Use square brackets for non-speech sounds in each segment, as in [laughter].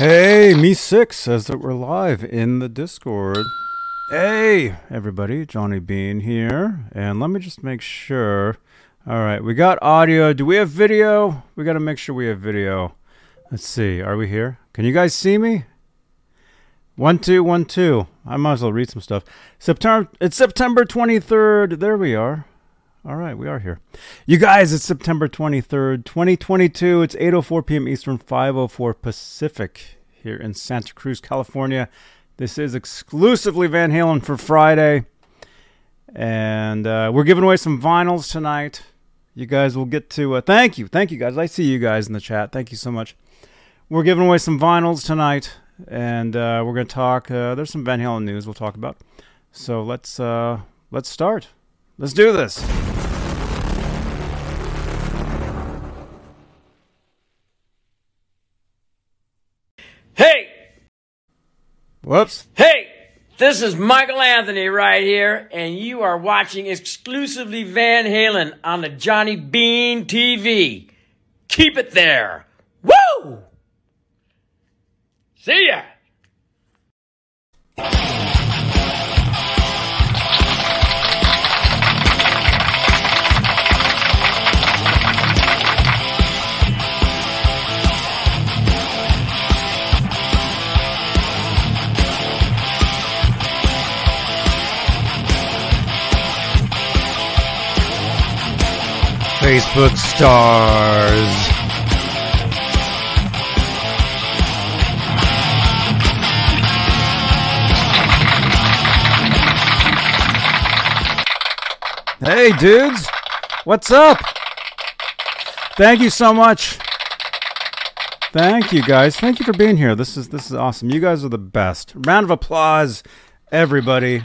Hey, me six says that we're live in the Discord. Hey, everybody, Johnny Bean here, and let me just make sure. All right, we got audio. Do we have video? We got to make sure we have video. Let's see. Are we here? Can you guys see me? One two one two. I might as well read some stuff. September. It's September twenty third. There we are. All right, we are here. You guys, it's September 23rd, 2022. It's 8:04 p.m. Eastern, 5:04 Pacific here in Santa Cruz, California. This is exclusively Van Halen for Friday. And uh, we're giving away some vinyls tonight. You guys will get to uh, thank you. Thank you guys. I see you guys in the chat. Thank you so much. We're giving away some vinyls tonight and uh, we're going to talk uh, there's some Van Halen news we'll talk about. So let's uh, let's start. Let's do this. Whoops. Hey! This is Michael Anthony right here, and you are watching exclusively Van Halen on the Johnny Bean TV. Keep it there. Woo! See ya! Facebook stars. Hey, dudes. What's up? Thank you so much. Thank you guys. Thank you for being here. This is this is awesome. You guys are the best. Round of applause, everybody.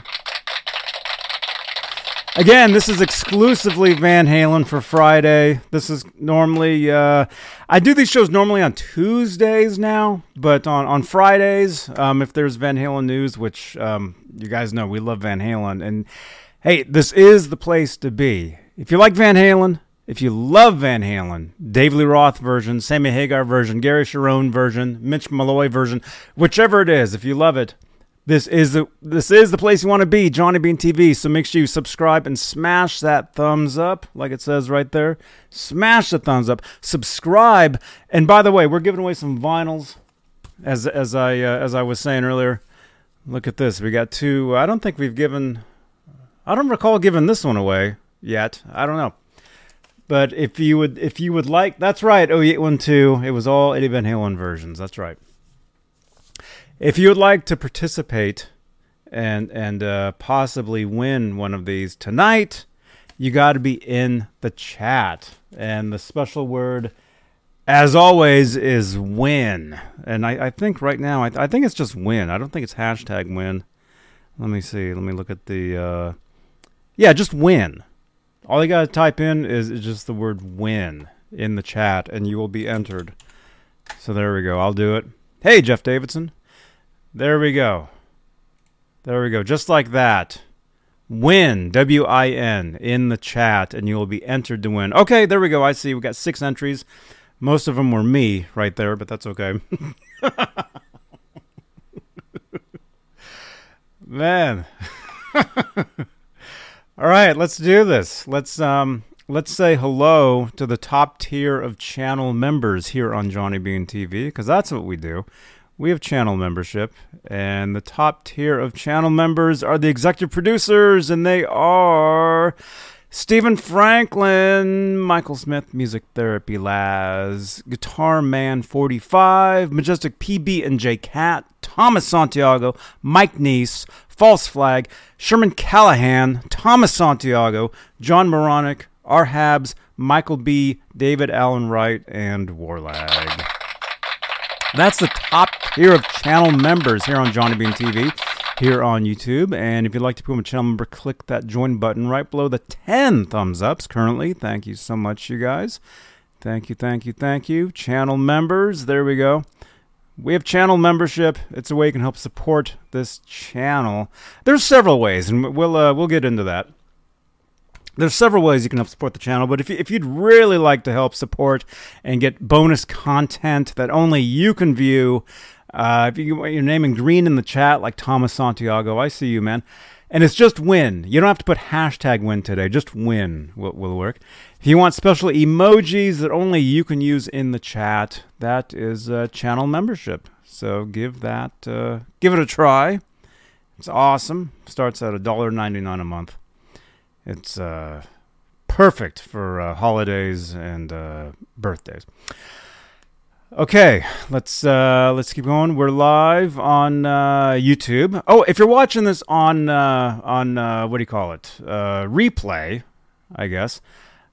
Again, this is exclusively Van Halen for Friday. This is normally uh, I do these shows normally on Tuesdays now, but on on Fridays, um, if there's Van Halen news, which um, you guys know we love Van Halen, and hey, this is the place to be. If you like Van Halen, if you love Van Halen, Dave Lee Roth version, Sammy Hagar version, Gary Cherone version, Mitch Malloy version, whichever it is, if you love it, this is the this is the place you want to be, Johnny Bean TV. So make sure you subscribe and smash that thumbs up, like it says right there. Smash the thumbs up, subscribe, and by the way, we're giving away some vinyls, as as I uh, as I was saying earlier. Look at this, we got two. I don't think we've given. I don't recall giving this one away yet. I don't know. But if you would if you would like, that's right. Oh, eight one two. It was all Eddie Van Halen versions. That's right. If you would like to participate and and uh, possibly win one of these tonight, you got to be in the chat. And the special word, as always, is win. And I, I think right now, I, I think it's just win. I don't think it's hashtag win. Let me see. Let me look at the. Uh, yeah, just win. All you got to type in is, is just the word win in the chat, and you will be entered. So there we go. I'll do it. Hey, Jeff Davidson. There we go. There we go. Just like that. Win, W I N, in the chat, and you will be entered to win. Okay, there we go. I see. We got six entries. Most of them were me right there, but that's okay. [laughs] Man. [laughs] All right, let's do this. Let's um let's say hello to the top tier of channel members here on Johnny Bean TV because that's what we do. We have channel membership, and the top tier of channel members are the executive producers, and they are Stephen Franklin, Michael Smith, Music Therapy Laz, Guitar Man 45, Majestic PB and J Cat, Thomas Santiago, Mike Neese, False Flag, Sherman Callahan, Thomas Santiago, John Moronic, R. Habs, Michael B., David Allen Wright, and Warlag. That's the top tier of channel members here on Johnny Bean TV, here on YouTube. And if you'd like to become a channel member, click that join button right below the 10 thumbs ups currently. Thank you so much, you guys. Thank you, thank you, thank you. Channel members, there we go. We have channel membership. It's a way you can help support this channel. There's several ways, and we'll uh, we'll get into that. There's several ways you can help support the channel, but if, if you'd really like to help support and get bonus content that only you can view, Uh, if you want your name in green in the chat, like Thomas Santiago, I see you, man. And it's just win. You don't have to put hashtag win today. Just win will, will work. If you want special emojis that only you can use in the chat, that is channel membership. So give that, uh, give it a try. It's awesome. Starts at $1.99 a month. It's uh, perfect for uh, holidays and uh, birthdays. Okay, let's uh, let's keep going. We're live on uh, YouTube. Oh, if you're watching this on uh, on uh, what do you call it? Uh, replay, I guess.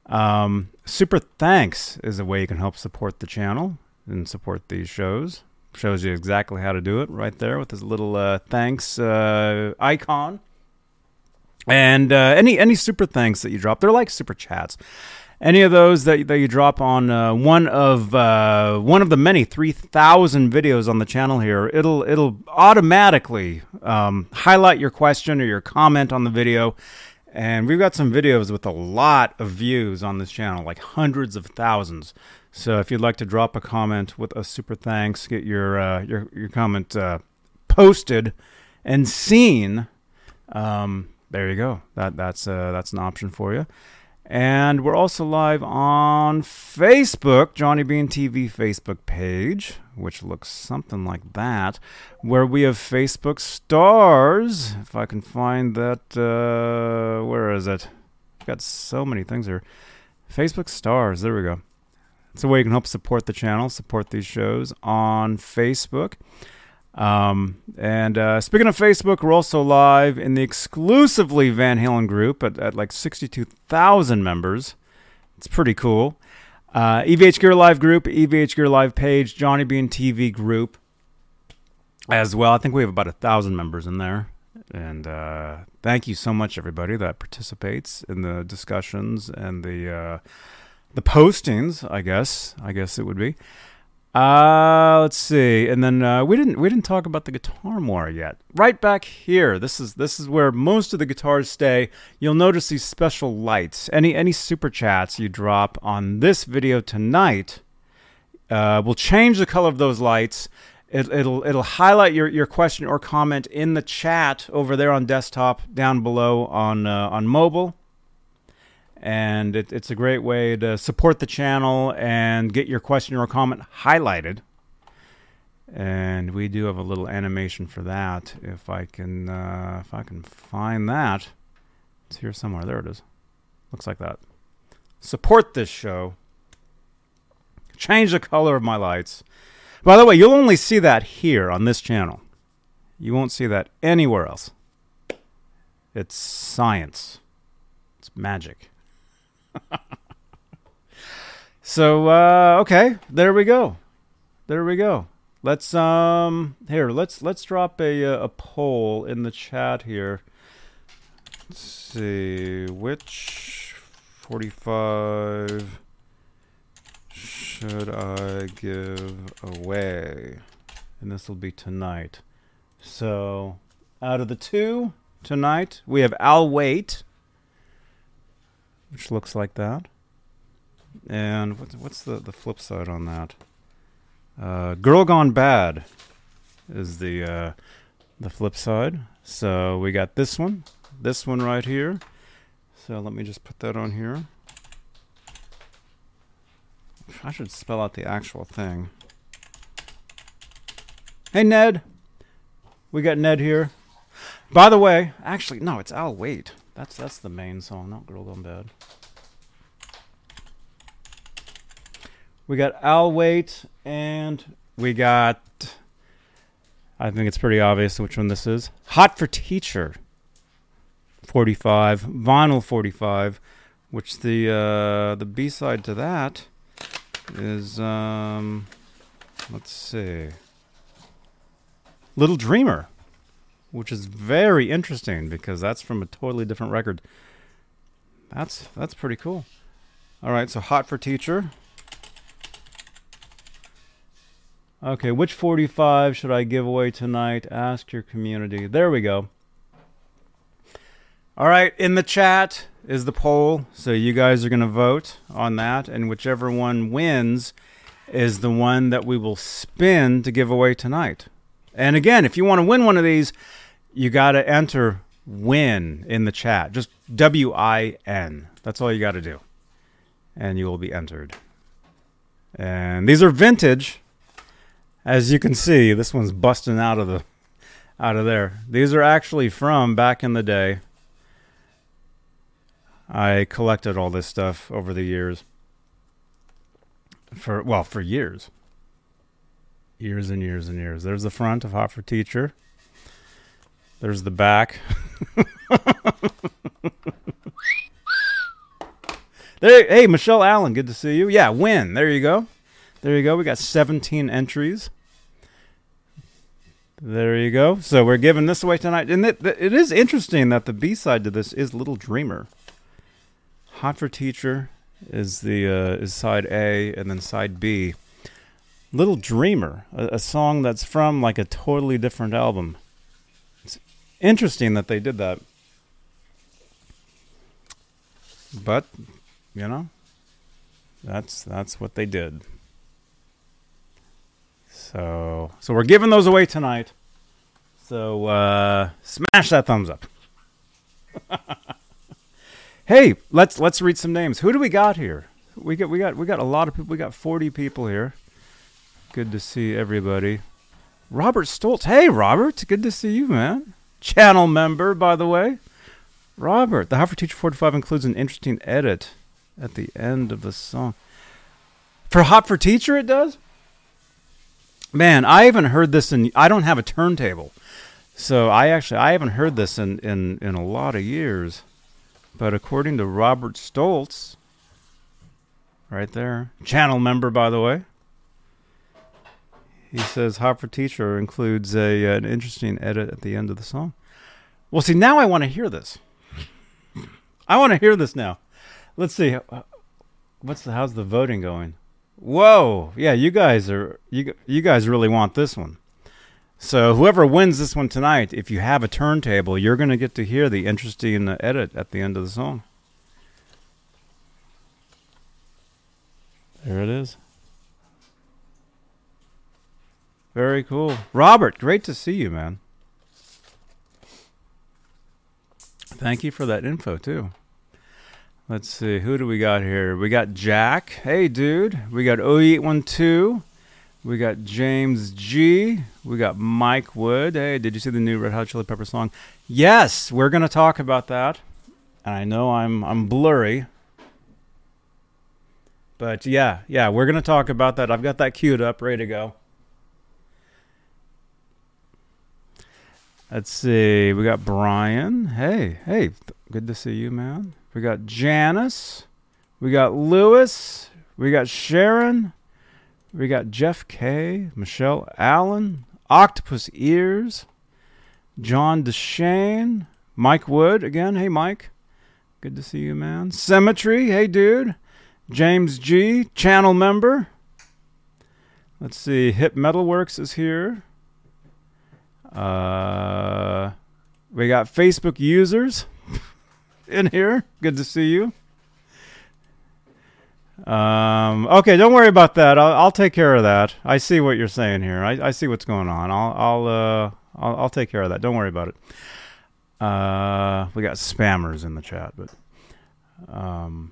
Um, super thanks is a way you can help support the channel and support these shows. Shows you exactly how to do it right there with this little uh, thanks uh, icon. And uh, any any super thanks that you drop, they're like super chats. Any of those that, that you drop on uh, one of uh, one of the many three thousand videos on the channel here, it'll it'll automatically um, highlight your question or your comment on the video. And we've got some videos with a lot of views on this channel, like hundreds of thousands. So if you'd like to drop a comment with a super thanks, get your uh, your your comment uh, posted and seen. Um, there you go. That that's uh, that's an option for you. And we're also live on Facebook, Johnny Bean TV Facebook page, which looks something like that, where we have Facebook stars. If I can find that, uh, where is it? I've got so many things here. Facebook stars. There we go. It's a way you can help support the channel, support these shows on Facebook. Um, and uh, speaking of Facebook, we're also live in the exclusively Van Halen group at, at like 62,000 members. It's pretty cool. Uh, EVH Gear Live group, EVH Gear Live page, Johnny Bean TV group as well. I think we have about a thousand members in there. And uh, thank you so much, everybody that participates in the discussions and the uh, the postings. I guess I guess it would be. Uh, let's see. And then uh, we didn't we didn't talk about the guitar more yet. Right back here. This is this is where most of the guitars stay. You'll notice these special lights. Any any super chats you drop on this video tonight uh, will change the color of those lights. It, it'll it'll highlight your, your question or comment in the chat over there on desktop down below on uh, on mobile and it, it's a great way to support the channel and get your question or comment highlighted. And we do have a little animation for that. If I can, uh, if I can find that, it's here somewhere. There it is. Looks like that. Support this show. Change the color of my lights. By the way, you'll only see that here on this channel. You won't see that anywhere else. It's science. It's magic. [laughs] so uh, okay, there we go. There we go. Let's um here. Let's let's drop a uh, a poll in the chat here. Let's see which forty five should I give away, and this will be tonight. So out of the two tonight, we have I'll Wait which looks like that. And what's, what's the, the flip side on that? Uh, Girl Gone Bad is the uh, the flip side. So we got this one, this one right here. So let me just put that on here. I should spell out the actual thing. Hey Ned, we got Ned here. By the way, actually no, it's I'll Wait. That's that's the main song, not Girl Gone Bad. We got I'll Wait and we got I think it's pretty obvious which one this is. Hot for Teacher 45, Vinyl 45, which the uh, the B-side to that is um let's see. Little Dreamer which is very interesting because that's from a totally different record. That's that's pretty cool. All right, so Hot for Teacher. Okay, which 45 should I give away tonight? Ask your community. There we go. All right, in the chat is the poll. So you guys are going to vote on that, and whichever one wins is the one that we will spin to give away tonight. And again, if you want to win one of these, you got to enter win in the chat. Just W I N. That's all you got to do. And you will be entered. And these are vintage. As you can see, this one's busting out of the out of there. These are actually from back in the day. I collected all this stuff over the years. For well, for years. Years and years and years. There's the front of Hot for Teacher. There's the back. there, hey, Michelle Allen, good to see you. Yeah, win. There you go. There you go. We got 17 entries. There you go. So we're giving this away tonight, and it, it is interesting that the B side to this is Little Dreamer. Hot for Teacher is the uh, is side A, and then side B. Little Dreamer, a, a song that's from like a totally different album. Interesting that they did that, but you know, that's that's what they did. So so we're giving those away tonight. So uh, smash that thumbs up. [laughs] hey, let's let's read some names. Who do we got here? We got we got we got a lot of people. We got 40 people here. Good to see everybody. Robert Stoltz. Hey, Robert. Good to see you, man. Channel member, by the way. Robert, the Hot for Teacher 45 includes an interesting edit at the end of the song. For Hot for Teacher, it does? Man, I haven't heard this in. I don't have a turntable, so I actually I haven't heard this in in in a lot of years. But according to Robert Stoltz, right there, channel member by the way, he says Hot for Teacher includes a uh, an interesting edit at the end of the song. Well, see, now I want to hear this. I want to hear this now. Let's see. Uh, what's the how's the voting going? Whoa, yeah, you guys are you you guys really want this one. So whoever wins this one tonight, if you have a turntable, you're going to get to hear the interesting uh, edit at the end of the song. There it is. Very cool. Robert, great to see you, man. Thank you for that info too. Let's see, who do we got here? We got Jack. Hey, dude. We got O812. We got James G. We got Mike Wood. Hey, did you see the new Red Hot Chili Pepper song? Yes, we're going to talk about that. And I know I'm I'm blurry. But yeah, yeah, we're going to talk about that. I've got that queued up, ready to go. Let's see. We got Brian. Hey, hey, good to see you, man. We got Janice. We got Lewis. We got Sharon. We got Jeff K. Michelle Allen. Octopus Ears. John Deshane. Mike Wood again. Hey, Mike. Good to see you, man. Symmetry. Hey, dude. James G. Channel member. Let's see. Hip Metalworks is here. Uh, we got Facebook users [laughs] in here. Good to see you. Um, okay, don't worry about that. I'll, I'll take care of that. I see what you're saying here. I, I see what's going on. I'll I'll uh I'll, I'll take care of that. Don't worry about it. Uh, we got spammers in the chat, but um,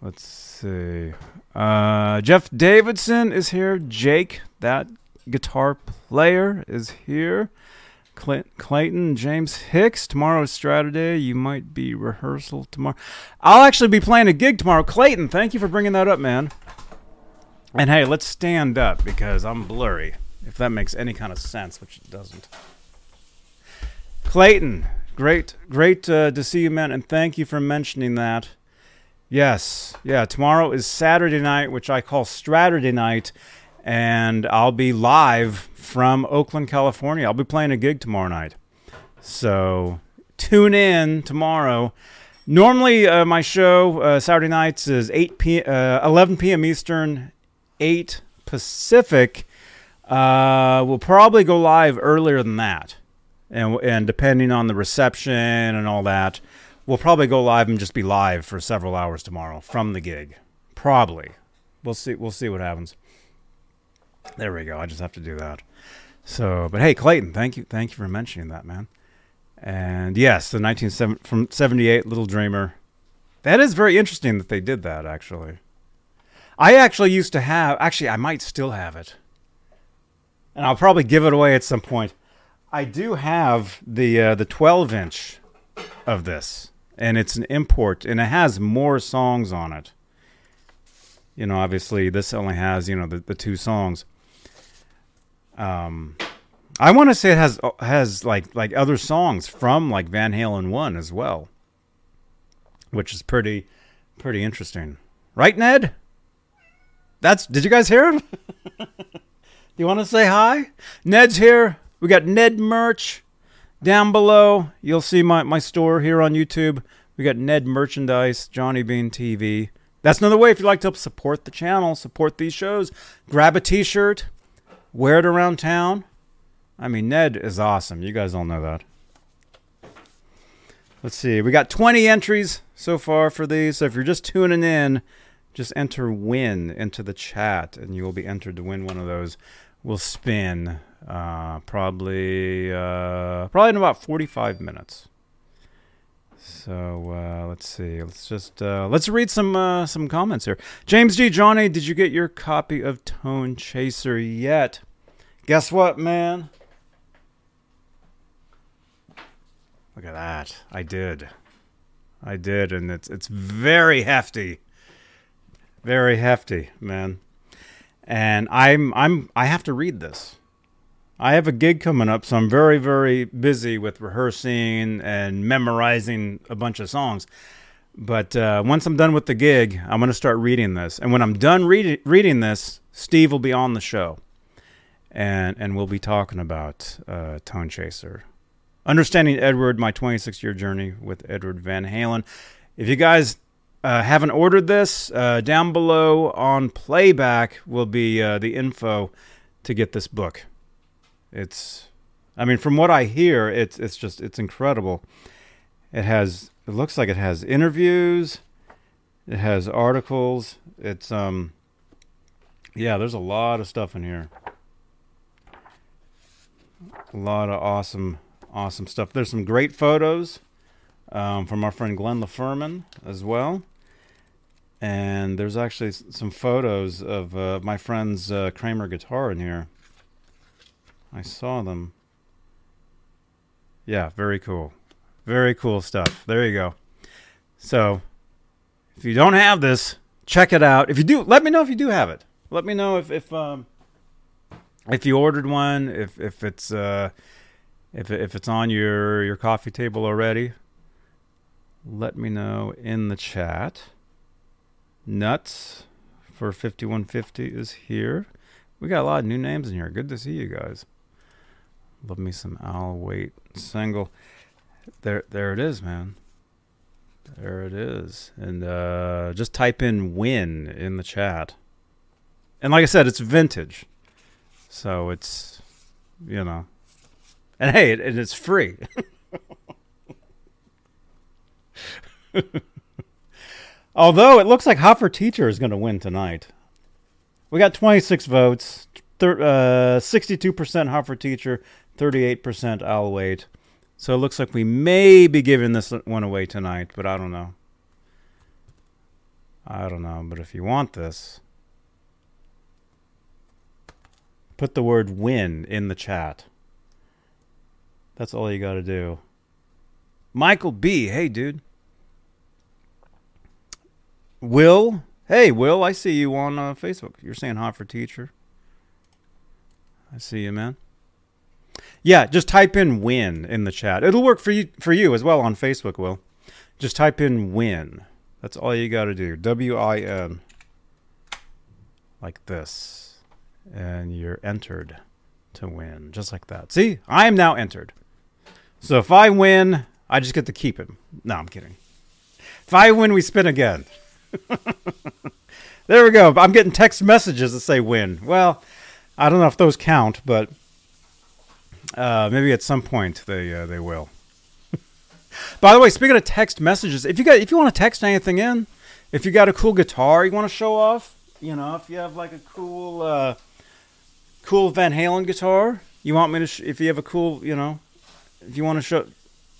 let's see. Uh, Jeff Davidson is here. Jake, that guitar player, is here. Clint Clayton, James Hicks. Tomorrow is Saturday. You might be rehearsal tomorrow. I'll actually be playing a gig tomorrow. Clayton, thank you for bringing that up, man. And hey, let's stand up because I'm blurry. If that makes any kind of sense, which it doesn't. Clayton, great, great uh, to see you, man, and thank you for mentioning that. Yes, yeah. Tomorrow is Saturday night, which I call Straturday night, and I'll be live from Oakland, California. I'll be playing a gig tomorrow night. So tune in tomorrow. Normally, uh, my show uh, Saturday nights is 8 p- uh, 11 p.m. Eastern, 8 Pacific. Uh, we'll probably go live earlier than that, and and depending on the reception and all that, we'll probably go live and just be live for several hours tomorrow from the gig. Probably, we'll see. We'll see what happens. There we go. I just have to do that. So, but hey, Clayton, thank you, thank you for mentioning that, man. And yes, the 1970 from 78 Little Dreamer. That is very interesting that they did that actually. I actually used to have actually I might still have it. And I'll probably give it away at some point. I do have the uh, the 12 inch of this and it's an import and it has more songs on it. You know, obviously this only has, you know, the, the two songs. Um I want to say it has has like like other songs from like Van Halen 1 as well. Which is pretty pretty interesting. Right, Ned? That's did you guys hear him? Do [laughs] you want to say hi? Ned's here. We got Ned merch down below. You'll see my, my store here on YouTube. We got Ned merchandise, Johnny Bean TV. That's another way if you'd like to help support the channel, support these shows. Grab a t-shirt, wear it around town. I mean, Ned is awesome. You guys all know that. Let's see. We got 20 entries so far for these. So if you're just tuning in, just enter win into the chat and you will be entered to win one of those. We'll spin uh, probably uh, probably in about 45 minutes. So uh, let's see. Let's just uh, let's read some uh, some comments here. James G. Johnny, did you get your copy of Tone Chaser yet? Guess what, man? Look at that. I did. I did, and it's it's very hefty. Very hefty, man. And I'm I'm I have to read this. I have a gig coming up, so I'm very, very busy with rehearsing and memorizing a bunch of songs. But uh, once I'm done with the gig, I'm going to start reading this. And when I'm done read- reading this, Steve will be on the show. And, and we'll be talking about uh, Tone Chaser. Understanding Edward, my 26 year journey with Edward Van Halen. If you guys uh, haven't ordered this, uh, down below on playback will be uh, the info to get this book. It's, I mean, from what I hear, it's it's just it's incredible. It has it looks like it has interviews, it has articles. It's um, yeah, there's a lot of stuff in here. A lot of awesome, awesome stuff. There's some great photos um, from our friend Glenn LaFerman as well. And there's actually some photos of uh, my friend's uh, Kramer guitar in here. I saw them. Yeah, very cool. Very cool stuff. There you go. So, if you don't have this, check it out. If you do, let me know if you do have it. Let me know if if um if you ordered one, if if it's uh if if it's on your your coffee table already. Let me know in the chat. Nuts for 5150 is here. We got a lot of new names in here. Good to see you guys. Love me some I'll wait single. There, there it is, man. There it is, and uh, just type in "win" in the chat. And like I said, it's vintage, so it's you know, and hey, it, and it's free. [laughs] Although it looks like Hot Teacher is going to win tonight. We got 26 votes, thir- uh, 62% Hot Teacher, 38% I'll wait. So it looks like we may be giving this one away tonight, but I don't know. I don't know, but if you want this, put the word win in the chat. That's all you got to do. Michael B. Hey, dude. Will. Hey, Will. I see you on uh, Facebook. You're saying hot for teacher. I see you, man. Yeah, just type in win in the chat. It'll work for you for you as well on Facebook, Will. Just type in win. That's all you got to do. W I N. Like this. And you're entered to win. Just like that. See? I am now entered. So if I win, I just get to keep him. No, I'm kidding. If I win, we spin again. [laughs] there we go. I'm getting text messages that say win. Well, I don't know if those count, but uh, maybe at some point they uh, they will. [laughs] By the way, speaking of text messages, if you got if you want to text anything in, if you got a cool guitar you want to show off, You know, if you have like a cool, uh, cool Van Halen guitar, you want me to. Sh- if you have a cool, you know, if you want to show,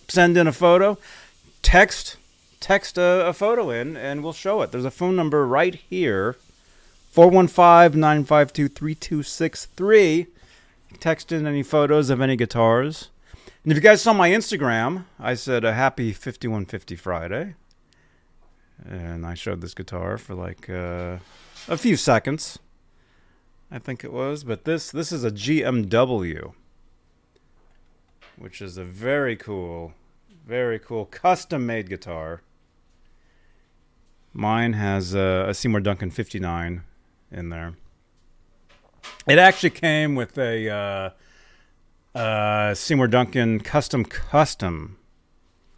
send in a photo, text, text a, a photo in, and we'll show it. There's a phone number right here, 415-952-3263. Text in any photos of any guitars. And if you guys saw my Instagram, I said a happy 5150 Friday. And I showed this guitar for like uh, a few seconds. I think it was, but this this is a GMW, which is a very cool, very cool custom-made guitar. Mine has a, a Seymour Duncan 59 in there. It actually came with a uh, uh, Seymour Duncan custom custom,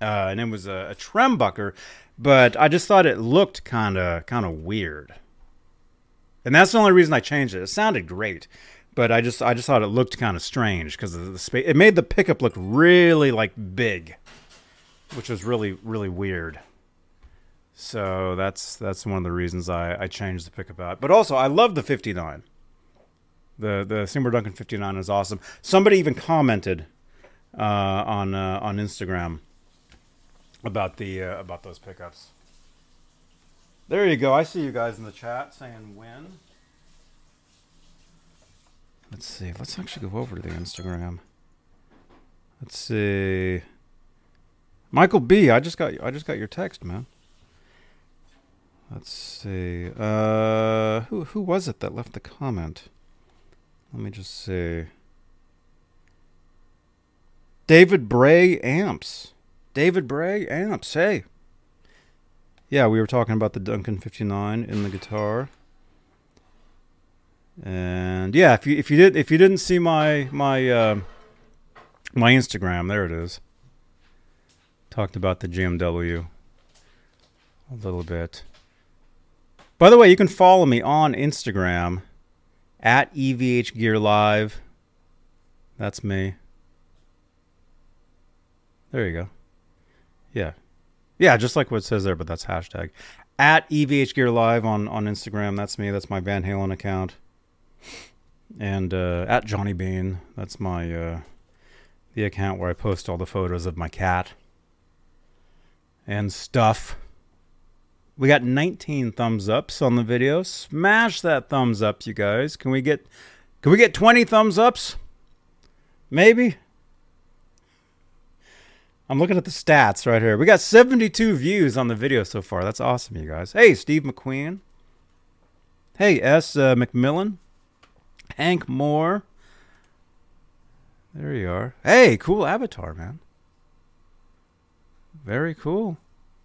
uh, and it was a, a trembucker, but I just thought it looked kind of kind of weird, and that's the only reason I changed it. It sounded great, but I just I just thought it looked kind of strange because the, the space it made the pickup look really like big, which was really really weird. So that's that's one of the reasons I, I changed the pickup out. But also I love the 59. The the Seymour Duncan 59 is awesome. Somebody even commented uh, on uh, on Instagram about the uh, about those pickups. There you go. I see you guys in the chat saying when. Let's see. Let's actually go over to the Instagram. Let's see. Michael B, I just got I just got your text, man. Let's see. Uh who who was it that left the comment? Let me just see. David Bray amps. David Bray amps. Hey. Yeah, we were talking about the Duncan 59 in the guitar. And yeah, if you if you did if you didn't see my my uh, my Instagram, there it is. Talked about the GMW a little bit. By the way, you can follow me on Instagram at EVH Gear Live. That's me. There you go. Yeah. Yeah, just like what it says there, but that's hashtag. At EVH Gear Live on, on Instagram. That's me. That's my Van Halen account. And uh, at Johnny Bean. That's my uh, the account where I post all the photos of my cat and stuff. We got 19 thumbs ups on the video. Smash that thumbs up, you guys. Can we get can we get 20 thumbs ups? Maybe. I'm looking at the stats right here. We got 72 views on the video so far. That's awesome, you guys. Hey, Steve McQueen. Hey, S. Uh, McMillan. Hank Moore. There you are. Hey, cool avatar, man. Very cool.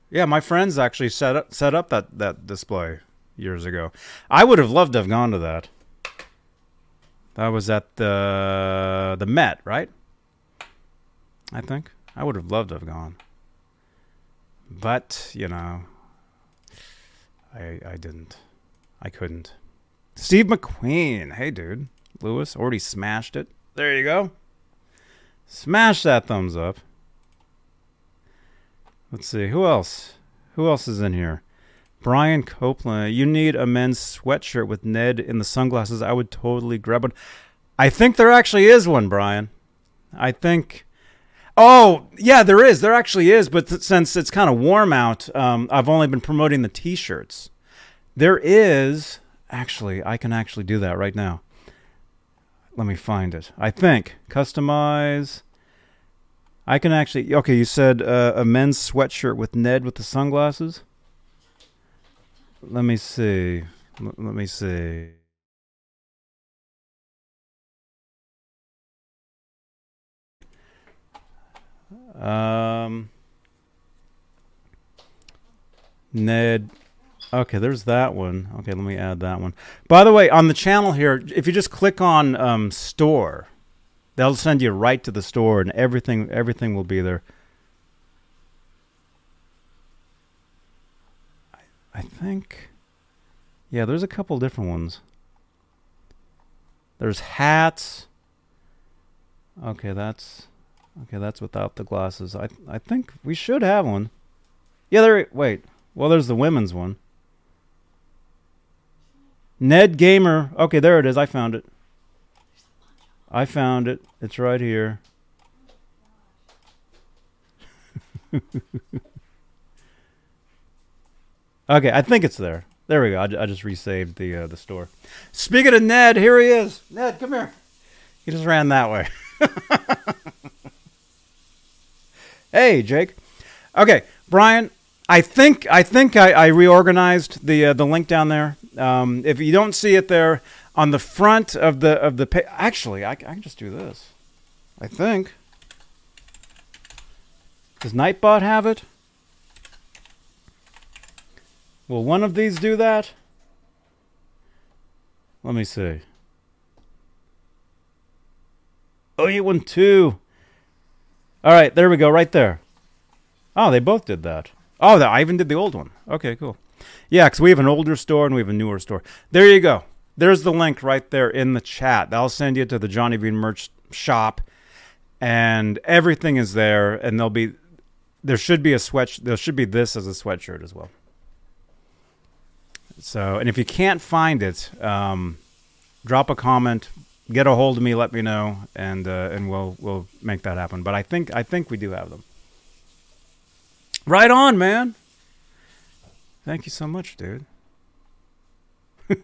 Yeah, my friends actually set up set up that that display years ago. I would have loved to have gone to that. That was at the the Met, right? I think I would have loved to have gone, but you know, I I didn't. I couldn't. Steve McQueen, hey dude, Lewis already smashed it. There you go. Smash that thumbs up. Let's see. Who else? Who else is in here? Brian Copeland. You need a men's sweatshirt with Ned in the sunglasses. I would totally grab one. I think there actually is one, Brian. I think. Oh, yeah, there is. There actually is. But th- since it's kind of warm out, um, I've only been promoting the t shirts. There is. Actually, I can actually do that right now. Let me find it. I think. Customize. I can actually. Okay, you said uh, a men's sweatshirt with Ned with the sunglasses. Let me see. L- let me see. Um, Ned. Okay, there's that one. Okay, let me add that one. By the way, on the channel here, if you just click on um, store, they'll send you right to the store, and everything everything will be there. I, I think. Yeah, there's a couple different ones. There's hats. Okay, that's okay. That's without the glasses. I I think we should have one. Yeah, there. Wait. Well, there's the women's one. Ned Gamer. Okay, there it is. I found it. I found it. It's right here. [laughs] okay, I think it's there. There we go. I, I just resaved the uh, the store. Speaking of Ned, here he is. Ned, come here. He just ran that way. [laughs] hey, Jake. Okay, Brian. I think I think I, I reorganized the uh, the link down there. Um, if you don't see it there on the front of the of the page, actually, I, I can just do this. I think. Does Nightbot have it? Will one of these do that? Let me see. Oh, you won two. All right, there we go, right there. Oh, they both did that. Oh, I even did the old one. Okay, cool. Yeah, because we have an older store and we have a newer store. There you go. There's the link right there in the chat. That'll send you to the Johnny Bean merch shop, and everything is there. And there'll be, there should be a sweat. There should be this as a sweatshirt as well. So, and if you can't find it, um, drop a comment, get a hold of me, let me know, and uh, and we'll we'll make that happen. But I think I think we do have them. Right on, man. Thank you so much, dude. [laughs]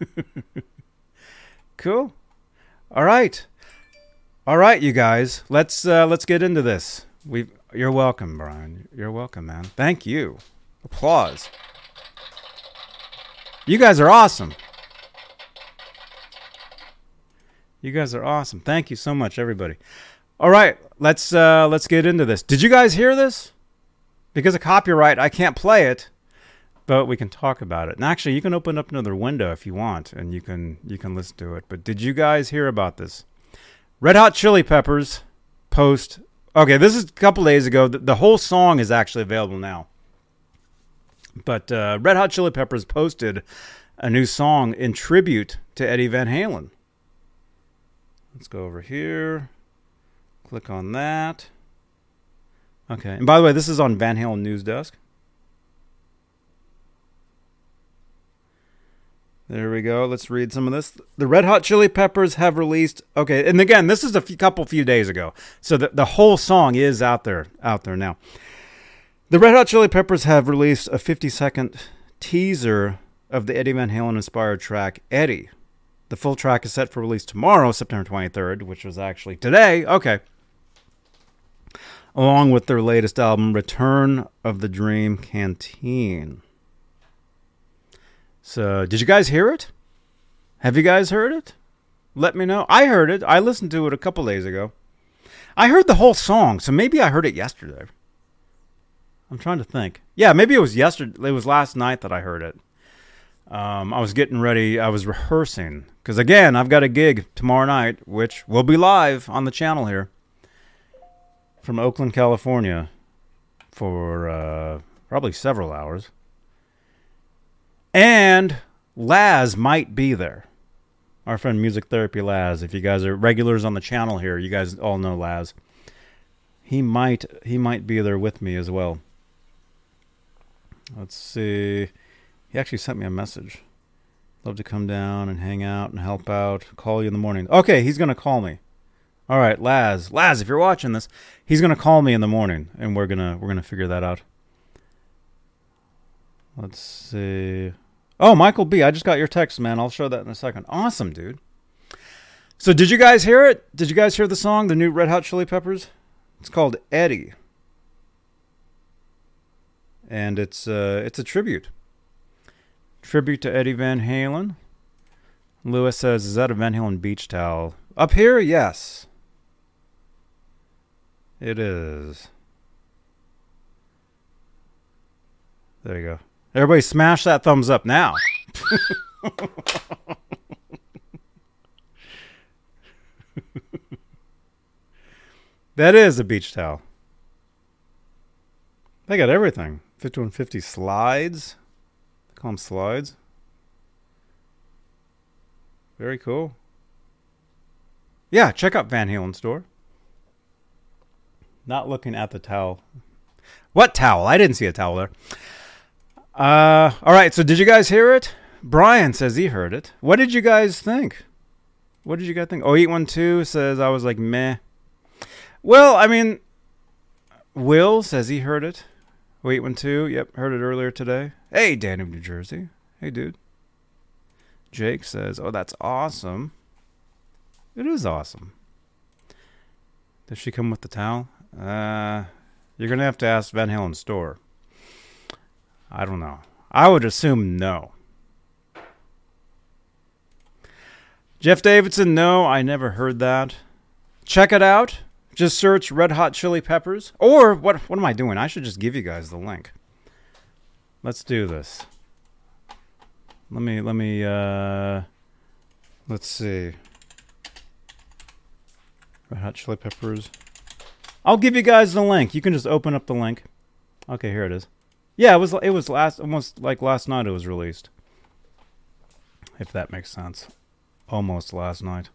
cool. All right. All right, you guys. Let's uh, let's get into this. We you're welcome, Brian. You're welcome, man. Thank you. Applause. You guys are awesome. You guys are awesome. Thank you so much, everybody. All right, let's uh, let's get into this. Did you guys hear this? Because of copyright, I can't play it, but we can talk about it. And actually, you can open up another window if you want, and you can you can listen to it. But did you guys hear about this? Red Hot Chili Peppers post. Okay, this is a couple days ago. The, the whole song is actually available now. But uh, Red Hot Chili Peppers posted a new song in tribute to Eddie Van Halen. Let's go over here. Click on that. Okay. And by the way, this is on Van Halen News Desk. There we go. Let's read some of this. The Red Hot Chili Peppers have released. Okay, and again, this is a few, couple few days ago, so the the whole song is out there out there now. The Red Hot Chili Peppers have released a 50 second teaser of the Eddie Van Halen inspired track Eddie. The full track is set for release tomorrow, September 23rd, which was actually today. Okay. Along with their latest album, Return of the Dream Canteen. So, did you guys hear it? Have you guys heard it? Let me know. I heard it. I listened to it a couple days ago. I heard the whole song, so maybe I heard it yesterday. I'm trying to think. Yeah, maybe it was yesterday. It was last night that I heard it. Um, I was getting ready. I was rehearsing because again, I've got a gig tomorrow night, which will be live on the channel here from Oakland, California, for uh, probably several hours. And Laz might be there. Our friend Music Therapy Laz. If you guys are regulars on the channel here, you guys all know Laz. He might he might be there with me as well. Let's see. He actually sent me a message. Love to come down and hang out and help out. Call you in the morning. Okay, he's gonna call me. All right, Laz. Laz, if you're watching this, he's gonna call me in the morning, and we're gonna we're gonna figure that out. Let's see. Oh, Michael B. I just got your text, man. I'll show that in a second. Awesome, dude. So, did you guys hear it? Did you guys hear the song, the new Red Hot Chili Peppers? It's called Eddie, and it's uh, it's a tribute. Tribute to Eddie Van Halen. Lewis says, "Is that a Van Halen beach towel?" Up here, yes. It is. There you go. Everybody smash that thumbs up now. that is a beach towel. They got everything. 5150 slides. They call them slides. Very cool. Yeah, check out Van Halen store. Not looking at the towel. What towel? I didn't see a towel there. Uh, all right. So did you guys hear it? Brian says he heard it. What did you guys think? What did you guys think? Oh, eight one two says I was like meh. Well, I mean, Will says he heard it. Wait one two. Yep, heard it earlier today. Hey, Dan of New Jersey. Hey, dude. Jake says, "Oh, that's awesome." It is awesome. Does she come with the towel? Uh, you're gonna have to ask Van Halen's store. I don't know. I would assume no. Jeff Davidson, no, I never heard that. Check it out. Just search Red Hot Chili Peppers. Or what what am I doing? I should just give you guys the link. Let's do this. Let me let me uh let's see. Red Hot Chili Peppers. I'll give you guys the link. You can just open up the link. Okay, here it is. Yeah, it was it was last almost like last night it was released. If that makes sense. Almost last night.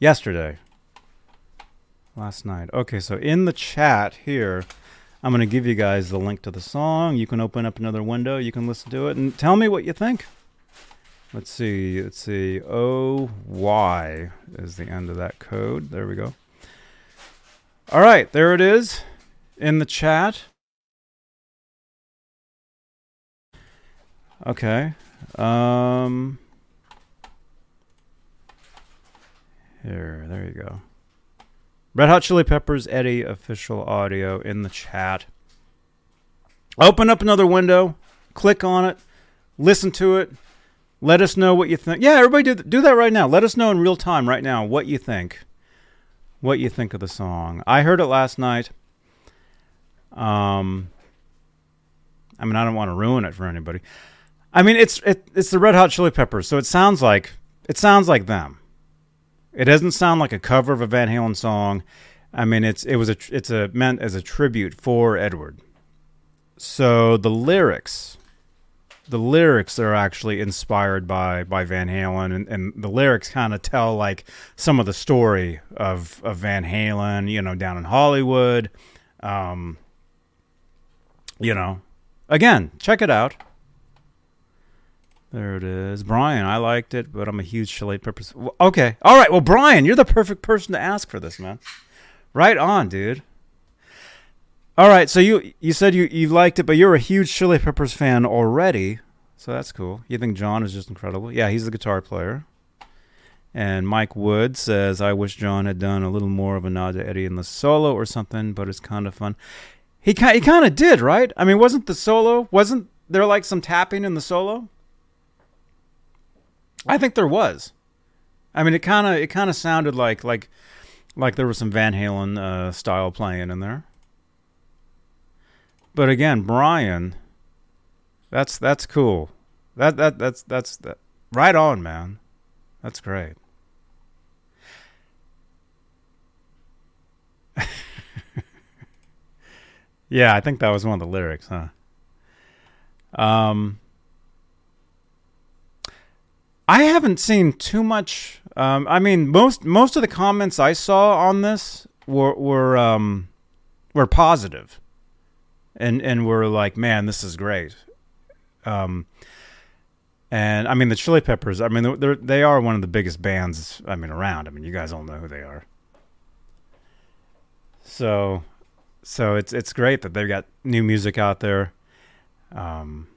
Yesterday. Last night. Okay, so in the chat here, I'm going to give you guys the link to the song. You can open up another window, you can listen to it and tell me what you think. Let's see. Let's see. O Y is the end of that code. There we go. All right, there it is in the chat. Okay. Um Here, there you go. Red Hot Chili Peppers Eddie official audio in the chat. Open up another window, click on it, listen to it, let us know what you think. Yeah, everybody do, do that right now. Let us know in real time right now what you think. What you think of the song. I heard it last night. Um I mean, I don't want to ruin it for anybody. I mean, it's it, it's the Red Hot Chili Peppers, so it sounds like it sounds like them. It doesn't sound like a cover of a Van Halen song. I mean, it's it was a it's a meant as a tribute for Edward. So the lyrics, the lyrics are actually inspired by by Van Halen, and, and the lyrics kind of tell like some of the story of of Van Halen. You know, down in Hollywood. Um, you know, again, check it out. There it is. Brian, I liked it, but I'm a huge Chili Peppers. Okay. All right. Well, Brian, you're the perfect person to ask for this, man. Right on, dude. All right. So you you said you, you liked it, but you're a huge Chili Peppers fan already. So that's cool. You think John is just incredible? Yeah, he's the guitar player. And Mike Wood says, I wish John had done a little more of a nod to Eddie in the solo or something, but it's kind of fun. He, kind he kind of did, right? I mean, wasn't the solo, wasn't there like some tapping in the solo? I think there was. I mean, it kind of it kind of sounded like like like there was some Van Halen uh, style playing in there. But again, Brian, that's that's cool. That that that's that's that, right on, man. That's great. [laughs] yeah, I think that was one of the lyrics, huh? Um I haven't seen too much. Um, I mean, most most of the comments I saw on this were were um, were positive, and and were like, "Man, this is great." Um, and I mean, the Chili Peppers. I mean, they're they are one of the biggest bands. I mean, around. I mean, you guys all know who they are. So, so it's it's great that they've got new music out there. Um,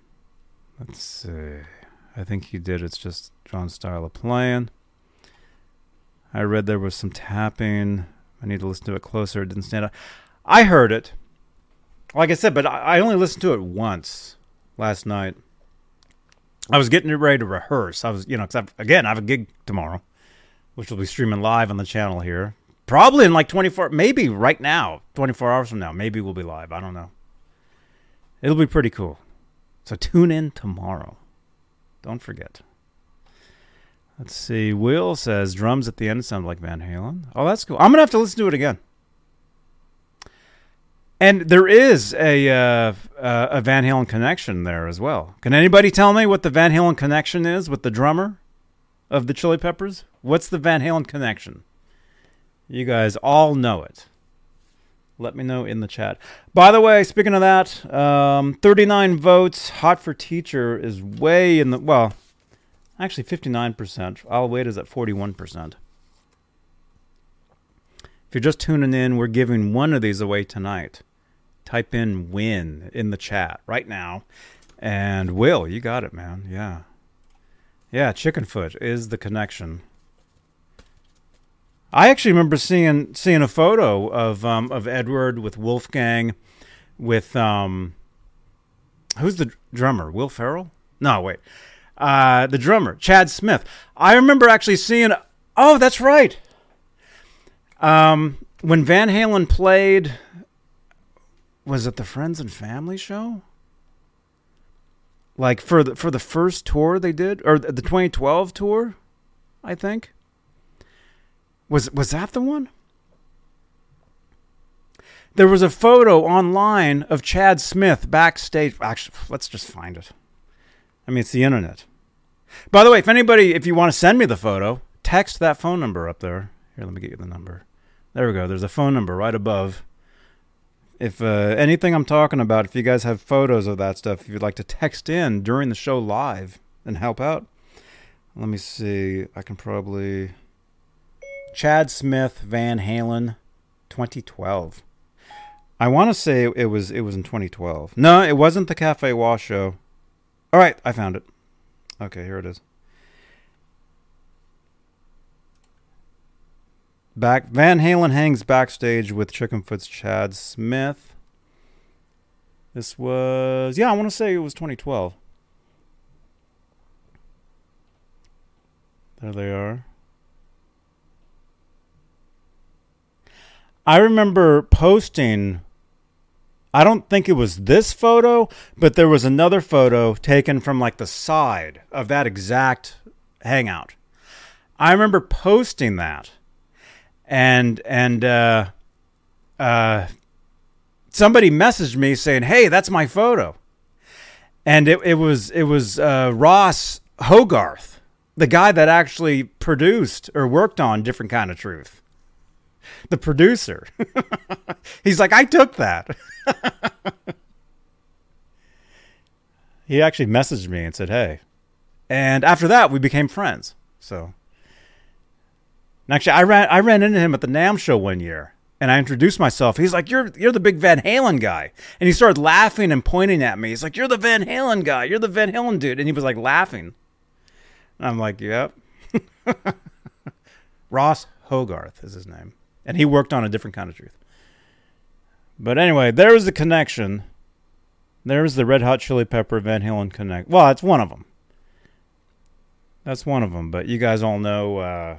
let's see. I think he did. It's just John's style of playing. I read there was some tapping. I need to listen to it closer. It didn't stand out. I heard it. Like I said, but I only listened to it once last night. I was getting ready to rehearse. I was, you know, because again, I have a gig tomorrow, which will be streaming live on the channel here. Probably in like 24, maybe right now, 24 hours from now. Maybe we'll be live. I don't know. It'll be pretty cool. So tune in tomorrow. Don't forget. Let's see. Will says drums at the end sound like Van Halen. Oh, that's cool. I'm gonna have to listen to it again. And there is a uh, uh, a Van Halen connection there as well. Can anybody tell me what the Van Halen connection is with the drummer of the Chili Peppers? What's the Van Halen connection? You guys all know it. Let me know in the chat. By the way, speaking of that, um, 39 votes. Hot for teacher is way in the well, actually 59%. I'll wait is at 41%. If you're just tuning in, we're giving one of these away tonight. Type in win in the chat right now. And Will, you got it, man. Yeah. Yeah, Chickenfoot is the connection. I actually remember seeing seeing a photo of um, of Edward with Wolfgang, with um, who's the drummer? Will Ferrell? No, wait, uh, the drummer Chad Smith. I remember actually seeing. Oh, that's right. Um, when Van Halen played, was it the Friends and Family show? Like for the for the first tour they did, or the 2012 tour, I think. Was was that the one? There was a photo online of Chad Smith backstage. Actually, let's just find it. I mean, it's the internet. By the way, if anybody, if you want to send me the photo, text that phone number up there. Here, let me get you the number. There we go. There's a phone number right above. If uh, anything I'm talking about, if you guys have photos of that stuff, if you'd like to text in during the show live and help out, let me see. I can probably. Chad Smith Van Halen 2012. I want to say it was it was in 2012. No, it wasn't the Cafe Wha show. All right, I found it. Okay, here it is. Back Van Halen hangs backstage with Chickenfoot's Chad Smith. This was yeah, I want to say it was 2012. There they are. I remember posting I don't think it was this photo, but there was another photo taken from like the side of that exact hangout. I remember posting that and and uh, uh, somebody messaged me saying, "Hey, that's my photo," and it, it was it was uh, Ross Hogarth, the guy that actually produced or worked on Different Kind of Truth, the producer. [laughs] He's like, "I took that." [laughs] he actually messaged me and said, "Hey," and after that, we became friends. So. And actually, I ran I ran into him at the NAMM show one year, and I introduced myself. He's like, "You're you're the big Van Halen guy," and he started laughing and pointing at me. He's like, "You're the Van Halen guy. You're the Van Halen dude," and he was like laughing. And I'm like, "Yep." [laughs] Ross Hogarth is his name, and he worked on a different kind of truth. But anyway, there was the connection. There's the Red Hot Chili Pepper Van Halen connect. Well, it's one of them. That's one of them. But you guys all know. Uh,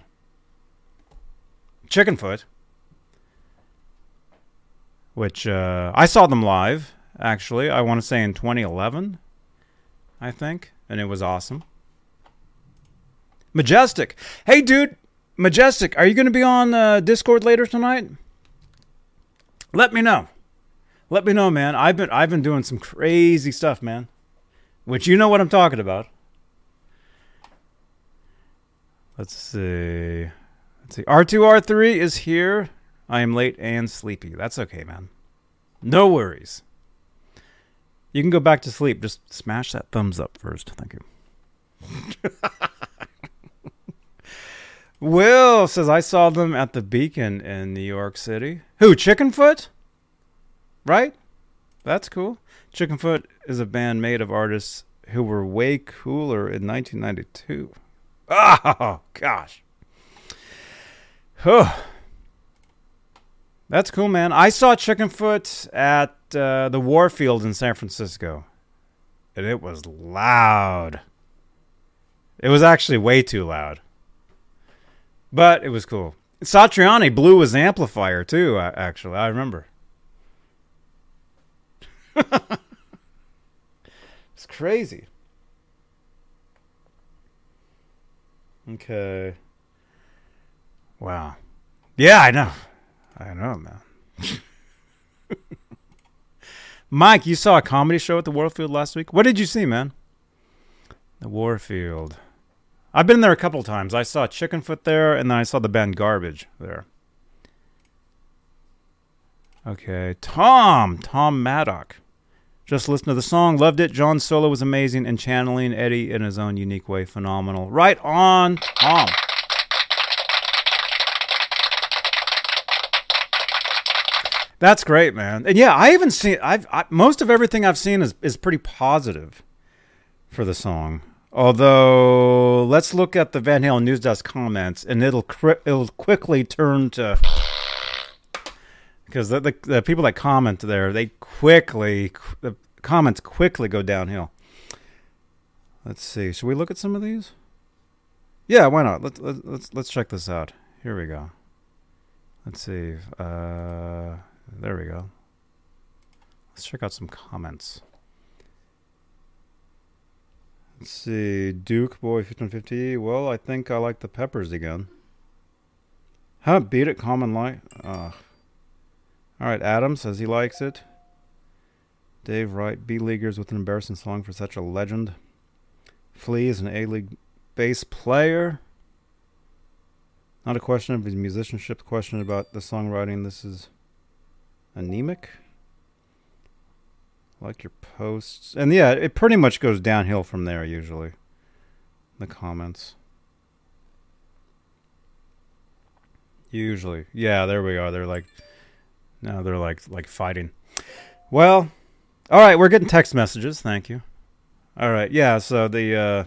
Chickenfoot, which uh, I saw them live, actually. I want to say in 2011, I think, and it was awesome. Majestic. Hey, dude, Majestic, are you going to be on uh, Discord later tonight? Let me know. Let me know, man. I've been I've been doing some crazy stuff, man. Which you know what I'm talking about. Let's see. Let's see. R2R3 is here. I am late and sleepy. That's okay, man. No worries. You can go back to sleep. Just smash that thumbs up first. Thank you. [laughs] Will says I saw them at the Beacon in New York City. Who? Chickenfoot? Right? That's cool. Chickenfoot is a band made of artists who were way cooler in 1992. Oh, gosh. Huh. That's cool, man. I saw Chickenfoot at uh, the Warfield in San Francisco, and it was loud. It was actually way too loud, but it was cool. Satriani blew his amplifier too. Actually, I remember. [laughs] it's crazy. Okay. Wow. Yeah, I know. I know, man. [laughs] Mike, you saw a comedy show at the Warfield last week. What did you see, man? The Warfield. I've been there a couple times. I saw Chickenfoot there, and then I saw the band Garbage there. Okay, Tom, Tom Maddock. Just listened to the song, loved it. John's solo was amazing, and channeling Eddie in his own unique way, phenomenal. Right on, Tom. That's great, man. And yeah, I haven't seen. I've I, most of everything I've seen is is pretty positive for the song. Although, let's look at the Van Halen News Desk comments, and it'll cri- it'll quickly turn to because the, the, the people that comment there, they quickly the comments quickly go downhill. Let's see. Should we look at some of these? Yeah, why not? Let's let's let's, let's check this out. Here we go. Let's see. Uh, there we go. Let's check out some comments. Let's see. Duke Boy 1550. Well, I think I like the peppers again. Huh? Beat it. Common light. Ugh. All right. Adam says he likes it. Dave Wright. B Leaguers with an embarrassing song for such a legend. Flea is an A League bass player. Not a question of his musicianship, question about the songwriting. This is anemic. Like your posts. And yeah, it pretty much goes downhill from there usually. The comments. Usually. Yeah, there we are. They're like no, they're like like fighting. Well, all right, we're getting text messages. Thank you. All right. Yeah, so the uh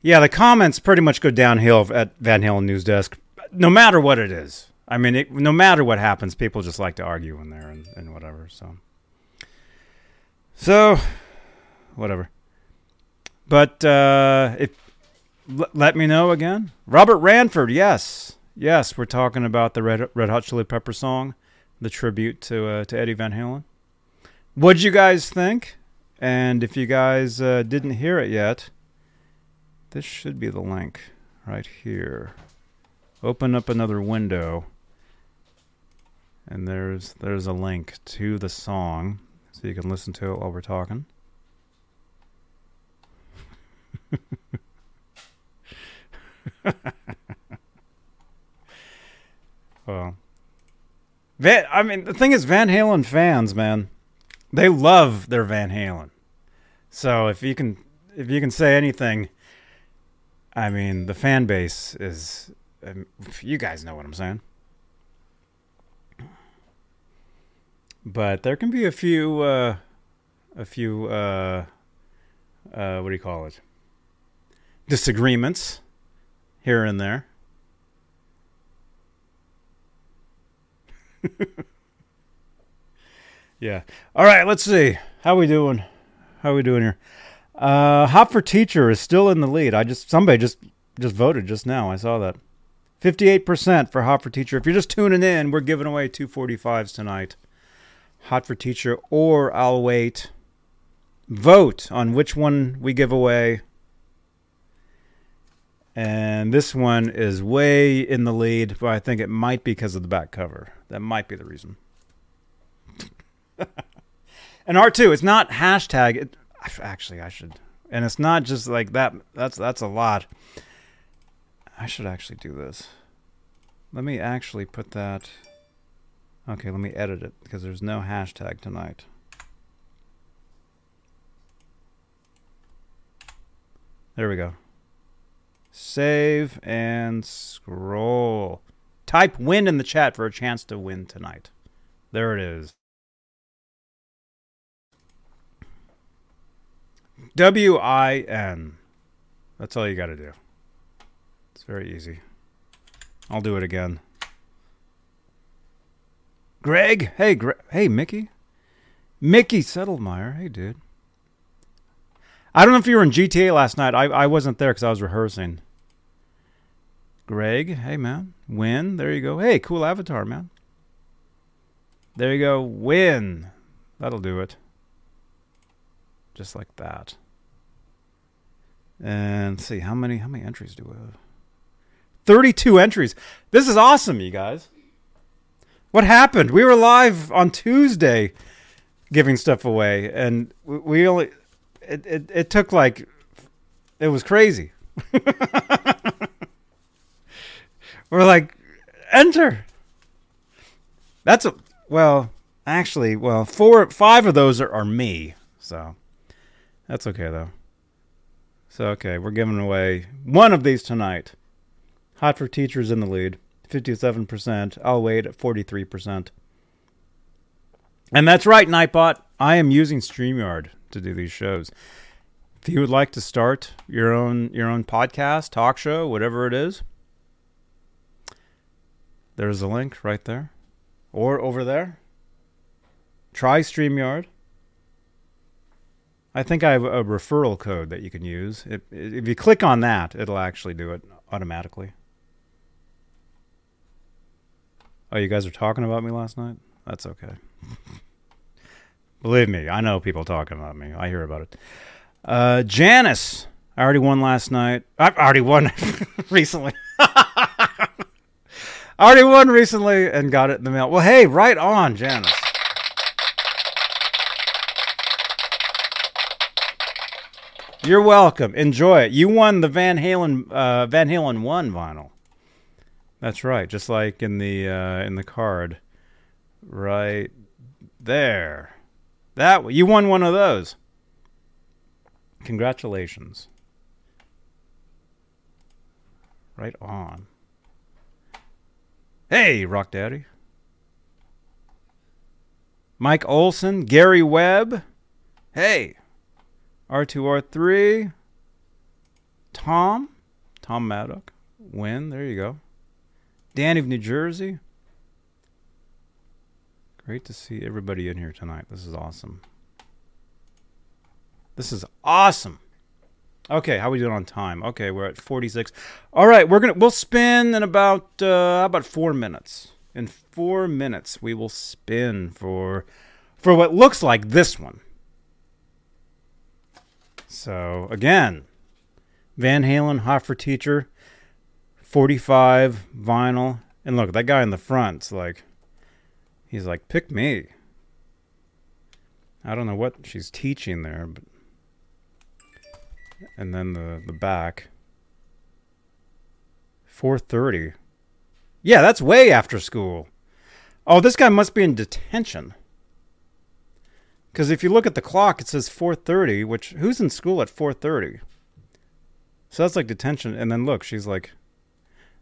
yeah, the comments pretty much go downhill at Van Halen News Desk no matter what it is. I mean, it, no matter what happens, people just like to argue in there and, and whatever. So, so whatever. But uh, if l- let me know again, Robert Ranford. Yes, yes, we're talking about the Red Red Hot Chili Pepper song, the tribute to uh, to Eddie Van Halen. What'd you guys think? And if you guys uh, didn't hear it yet, this should be the link right here. Open up another window and there's there's a link to the song so you can listen to it while we're talking. [laughs] well, Van, I mean, the thing is, Van Halen fans, man, they love their Van Halen. So if you can, if you can say anything, I mean, the fan base is, um, you guys know what I'm saying. But there can be a few uh, a few uh, uh, what do you call it? Disagreements here and there. [laughs] Yeah. All right let's see. How we doing? How we doing here? Uh hot for teacher is still in the lead. I just somebody just just voted just now. I saw that. 58% for hot for teacher. If you're just tuning in we're giving away 245s tonight Hot for Teacher, or I'll wait. Vote on which one we give away. And this one is way in the lead, but I think it might be because of the back cover. That might be the reason. [laughs] and R2, it's not hashtag. It, actually, I should. And it's not just like that. That's that's a lot. I should actually do this. Let me actually put that. Okay, let me edit it because there's no hashtag tonight. There we go. Save and scroll. Type win in the chat for a chance to win tonight. There it is. W I N. That's all you got to do. It's very easy. I'll do it again. Greg, hey, Gre- hey, Mickey, Mickey Settlemeyer, hey, dude. I don't know if you were in GTA last night. I I wasn't there because I was rehearsing. Greg, hey man, win. There you go. Hey, cool avatar, man. There you go. Win. That'll do it. Just like that. And see how many how many entries do we have? 32 entries. This is awesome, you guys. What happened? We were live on Tuesday giving stuff away, and we only. It, it, it took like. It was crazy. [laughs] we're like, enter. That's a well, actually, well, four, five of those are, are me. So that's okay though. So okay, we're giving away one of these tonight. Hot for teachers in the lead, fifty-seven percent. I'll wait at forty-three percent. And that's right, Nightbot. I am using StreamYard to do these shows. If you would like to start your own your own podcast, talk show, whatever it is, there's a link right there. Or over there. Try StreamYard. I think I have a referral code that you can use. If, if you click on that, it'll actually do it automatically. Oh, you guys are talking about me last night? That's okay. Believe me, I know people talking about me. I hear about it. Uh, Janice, I already won last night. I already won [laughs] recently. [laughs] I already won recently and got it in the mail. Well, hey, right on, Janice. You're welcome. Enjoy it. You won the Van Halen uh, Van Halen one vinyl. That's right, just like in the uh, in the card, right there. That you won one of those. Congratulations. Right on. Hey, Rock Daddy. Mike Olson, Gary Webb. Hey. R2R3. Tom. Tom Maddock. Win. There you go. Danny of New Jersey. Great to see everybody in here tonight. This is awesome. This is awesome. Okay, how are we doing on time? Okay, we're at 46. All right, we're gonna we'll spin in about uh, about four minutes. In four minutes, we will spin for for what looks like this one. So again, Van Halen, Hot for Teacher, 45 vinyl, and look, that guy in the front's like, he's like, pick me. I don't know what she's teaching there, but and then the the back 4:30. Yeah, that's way after school. Oh, this guy must be in detention. Cuz if you look at the clock it says 4:30, which who's in school at 4:30? So that's like detention and then look, she's like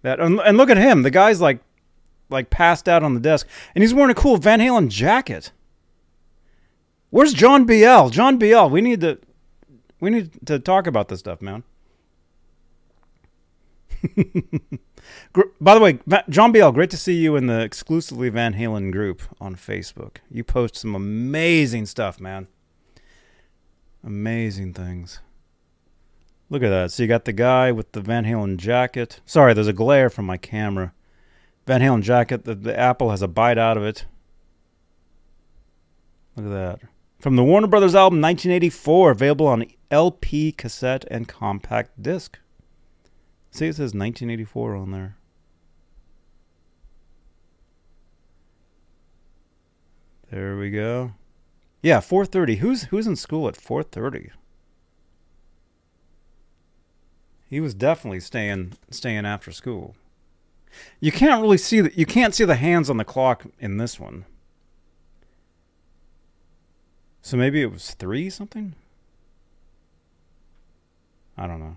that and, and look at him. The guy's like like passed out on the desk and he's wearing a cool Van Halen jacket. Where's John BL? John BL, we need to we need to talk about this stuff, man. [laughs] By the way, John BL, great to see you in the exclusively Van Halen group on Facebook. You post some amazing stuff, man. Amazing things. Look at that. So you got the guy with the Van Halen jacket. Sorry, there's a glare from my camera. Van Halen jacket. The, the apple has a bite out of it. Look at that. From the Warner Brothers album 1984, available on LP, cassette, and compact disc. See, it says 1984 on there. There we go. Yeah, 4:30. Who's who's in school at 4:30? He was definitely staying staying after school. You can't really see that. You can't see the hands on the clock in this one. So maybe it was three something? I don't know.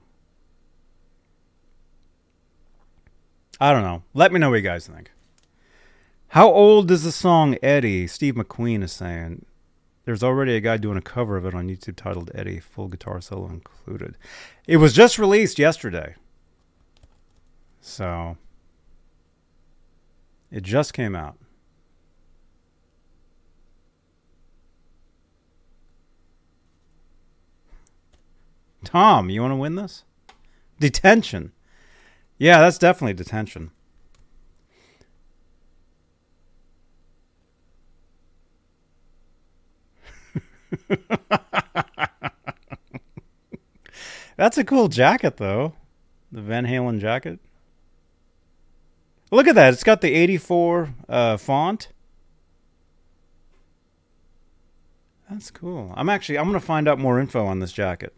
I don't know. Let me know what you guys think. How old is the song Eddie? Steve McQueen is saying. There's already a guy doing a cover of it on YouTube titled Eddie, full guitar solo included. It was just released yesterday. So, it just came out. Tom, you want to win this? Detention. Yeah, that's definitely detention. [laughs] That's a cool jacket, though. The Van Halen jacket. Look at that. It's got the 84 uh, font. That's cool. I'm actually I'm going to find out more info on this jacket.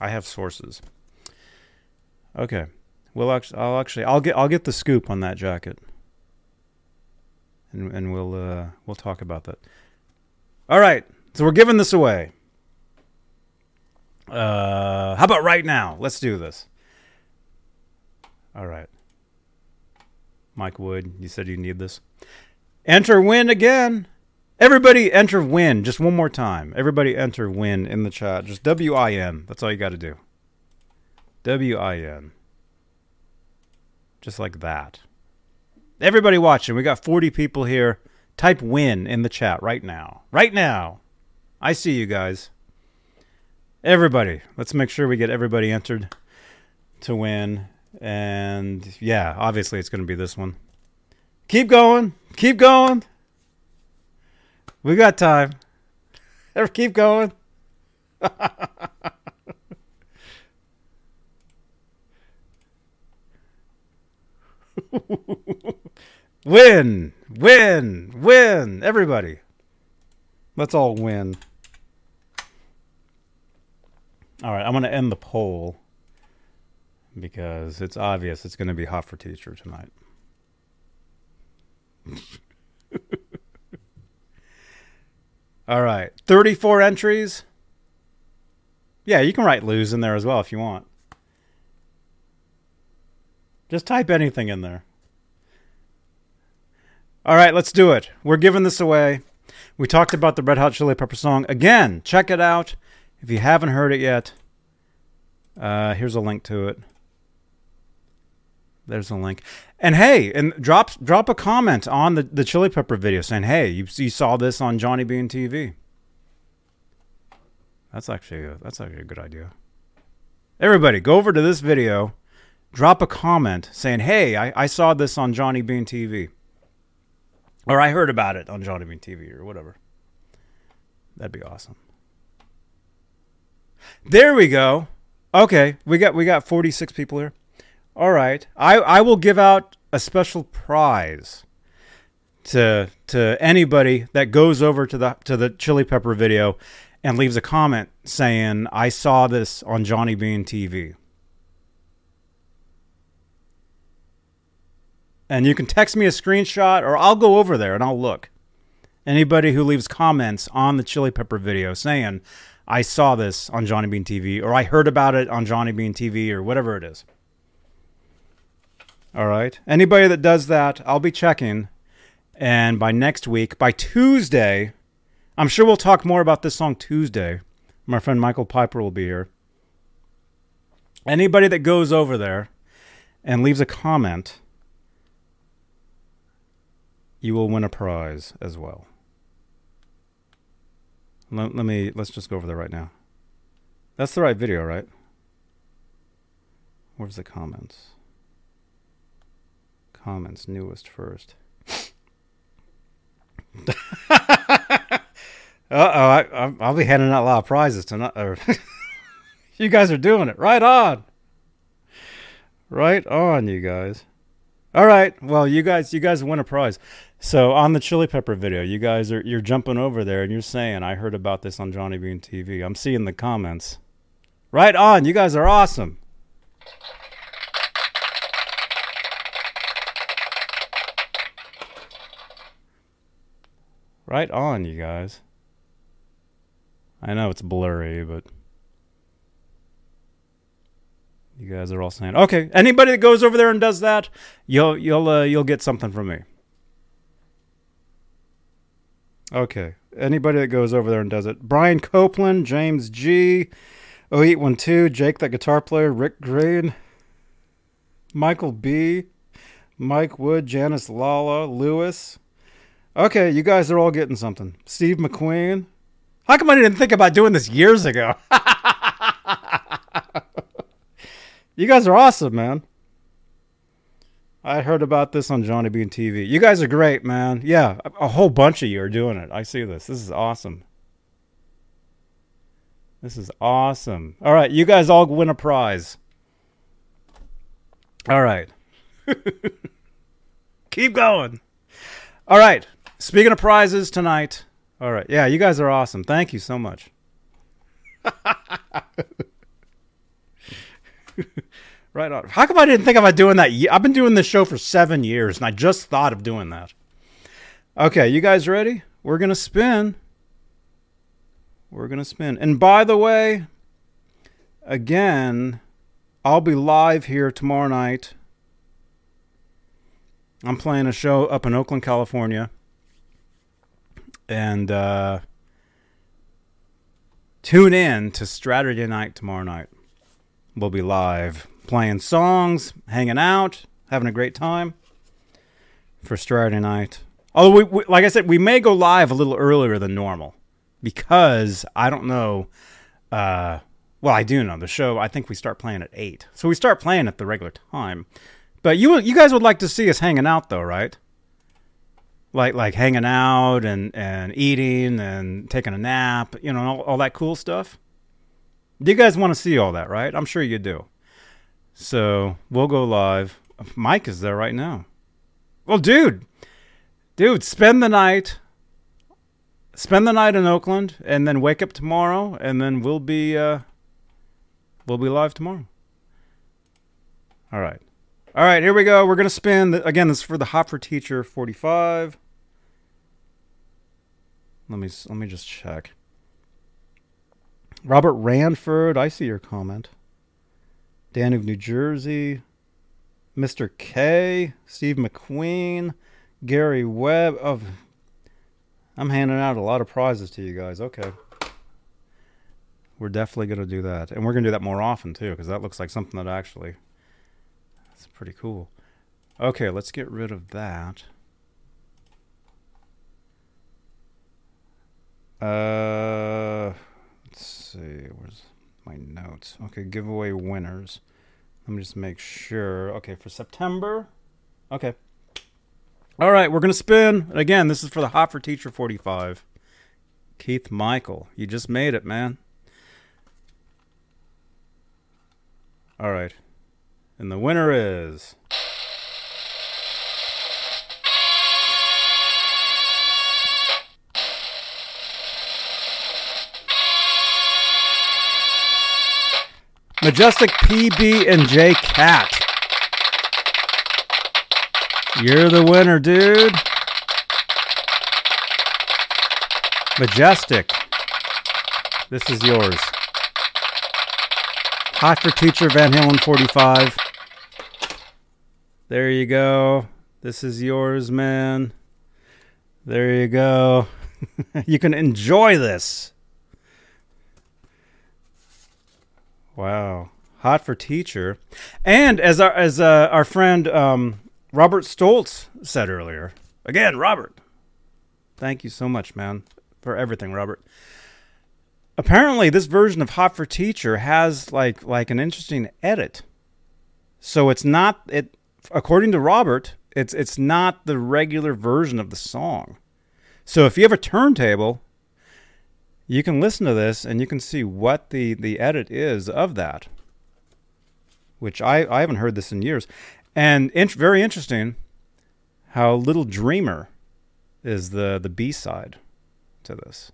I have sources. Okay. We'll actually, I'll actually, I'll get, I'll get the scoop on that jacket. and and we'll uh, we'll talk about that. All right, so we're giving this away. Uh, how about right now? Let's do this. All right. Mike Wood, you said you need this. Enter win again. Everybody enter win just one more time. Everybody enter win in the chat. Just W I N. That's all you got to do. W I N. Just like that. Everybody watching, we got 40 people here. Type win in the chat right now. Right now. I see you guys. Everybody, let's make sure we get everybody entered to win. And yeah, obviously it's going to be this one. Keep going. Keep going. We got time. [laughs] Ever keep going. [laughs] win, win, win. Everybody. Let's all win. All right, I'm going to end the poll because it's obvious it's going to be hot for teacher tonight. [laughs] All right, 34 entries. Yeah, you can write lose in there as well if you want. Just type anything in there. All right, let's do it. We're giving this away. We talked about the Red Hot Chili Pepper song. Again, check it out. If you haven't heard it yet, uh, here's a link to it. There's a link. And hey, and drop drop a comment on the, the Chili Pepper video saying, hey, you, you saw this on Johnny Bean TV. That's actually a, that's actually a good idea. Everybody, go over to this video, drop a comment saying, hey, I, I saw this on Johnny Bean TV. Or I heard about it on Johnny Bean TV or whatever. That'd be awesome. There we go. Okay, we got we got 46 people here. All right. I I will give out a special prize to to anybody that goes over to the to the chili pepper video and leaves a comment saying I saw this on Johnny Bean TV. And you can text me a screenshot or I'll go over there and I'll look. Anybody who leaves comments on the chili pepper video saying I saw this on Johnny Bean TV or I heard about it on Johnny Bean TV or whatever it is. All right. Anybody that does that, I'll be checking. And by next week, by Tuesday, I'm sure we'll talk more about this song Tuesday. My friend Michael Piper will be here. Anybody that goes over there and leaves a comment, you will win a prize as well. Let, let me let's just go over there right now. That's the right video, right? Where's the comments? Comments newest first. [laughs] uh oh, I, I'll be handing out a lot of prizes tonight. [laughs] you guys are doing it right on, right on, you guys. All right, well, you guys, you guys win a prize. So on the chili pepper video, you guys are you're jumping over there and you're saying, "I heard about this on Johnny Bean TV." I'm seeing the comments. Right on, you guys are awesome. Right on, you guys. I know it's blurry, but you guys are all saying, "Okay." Anybody that goes over there and does that, you'll you'll uh, you'll get something from me. Okay. Anybody that goes over there and does it. Brian Copeland, James G, 0812, Jake, that guitar player, Rick Green, Michael B, Mike Wood, Janice Lala, Lewis. Okay, you guys are all getting something. Steve McQueen. How come I didn't think about doing this years ago? [laughs] you guys are awesome, man. I heard about this on Johnny Bean TV. You guys are great, man. Yeah, a whole bunch of you are doing it. I see this. This is awesome. This is awesome. All right, you guys all win a prize. All right. [laughs] Keep going. All right. Speaking of prizes tonight. All right. Yeah, you guys are awesome. Thank you so much. [laughs] right on. How come I didn't think about doing that? I've been doing this show for seven years, and I just thought of doing that. Okay, you guys ready? We're going to spin. We're going to spin. And by the way, again, I'll be live here tomorrow night. I'm playing a show up in Oakland, California. And uh, tune in to Saturday night tomorrow night. We'll be live playing songs, hanging out, having a great time for Saturday night. Although, we, we, like I said, we may go live a little earlier than normal because I don't know. Uh, well, I do know the show. I think we start playing at eight, so we start playing at the regular time. But you you guys would like to see us hanging out, though, right? Like like hanging out and and eating and taking a nap, you know, all, all that cool stuff. Do you guys want to see all that, right? I'm sure you do. So we'll go live. Mike is there right now. Well, dude, dude, spend the night. Spend the night in Oakland, and then wake up tomorrow, and then we'll be uh, we'll be live tomorrow. All right, all right. Here we go. We're gonna spin the, again. This is for the Hot for Teacher 45. Let me let me just check. Robert Ranford, I see your comment. Dan of New Jersey, Mr. K, Steve McQueen, Gary Webb. Of, I'm handing out a lot of prizes to you guys. Okay. We're definitely going to do that. And we're going to do that more often, too, because that looks like something that actually. That's pretty cool. Okay, let's get rid of that. Uh. Let's see, where's my notes? Okay, giveaway winners. Let me just make sure. Okay, for September. Okay. All right, we're going to spin. Again, this is for the Hot for Teacher 45. Keith Michael, you just made it, man. All right. And the winner is. Majestic PB and J Cat. You're the winner, dude. Majestic. This is yours. Hot for Teacher Van Halen 45. There you go. This is yours, man. There you go. [laughs] you can enjoy this. Wow, hot for teacher, and as our as uh, our friend um, Robert Stoltz said earlier. Again, Robert, thank you so much, man, for everything, Robert. Apparently, this version of Hot for Teacher has like like an interesting edit. So it's not it according to Robert, it's it's not the regular version of the song. So if you have a turntable you can listen to this and you can see what the, the edit is of that, which I, I haven't heard this in years. And very interesting how Little Dreamer is the, the B side to this.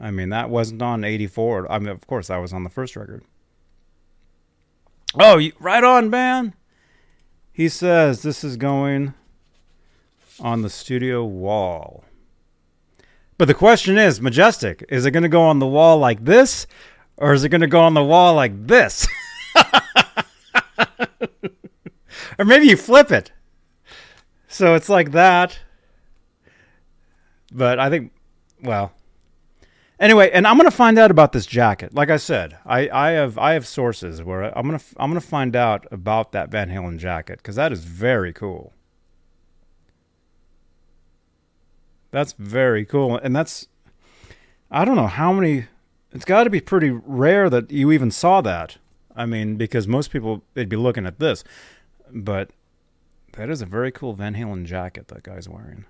I mean, that wasn't on 84. I mean, of course, that was on the first record. Oh, you, right on, man. He says this is going on the studio wall. But the question is, Majestic, is it going to go on the wall like this or is it going to go on the wall like this? [laughs] or maybe you flip it. So it's like that. But I think, well, anyway, and I'm gonna find out about this jacket. Like I said, I, I have I have sources where I'm gonna I'm gonna find out about that Van Halen jacket because that is very cool. That's very cool. And that's, I don't know how many, it's got to be pretty rare that you even saw that. I mean, because most people, they'd be looking at this. But that is a very cool Van Halen jacket that guy's wearing.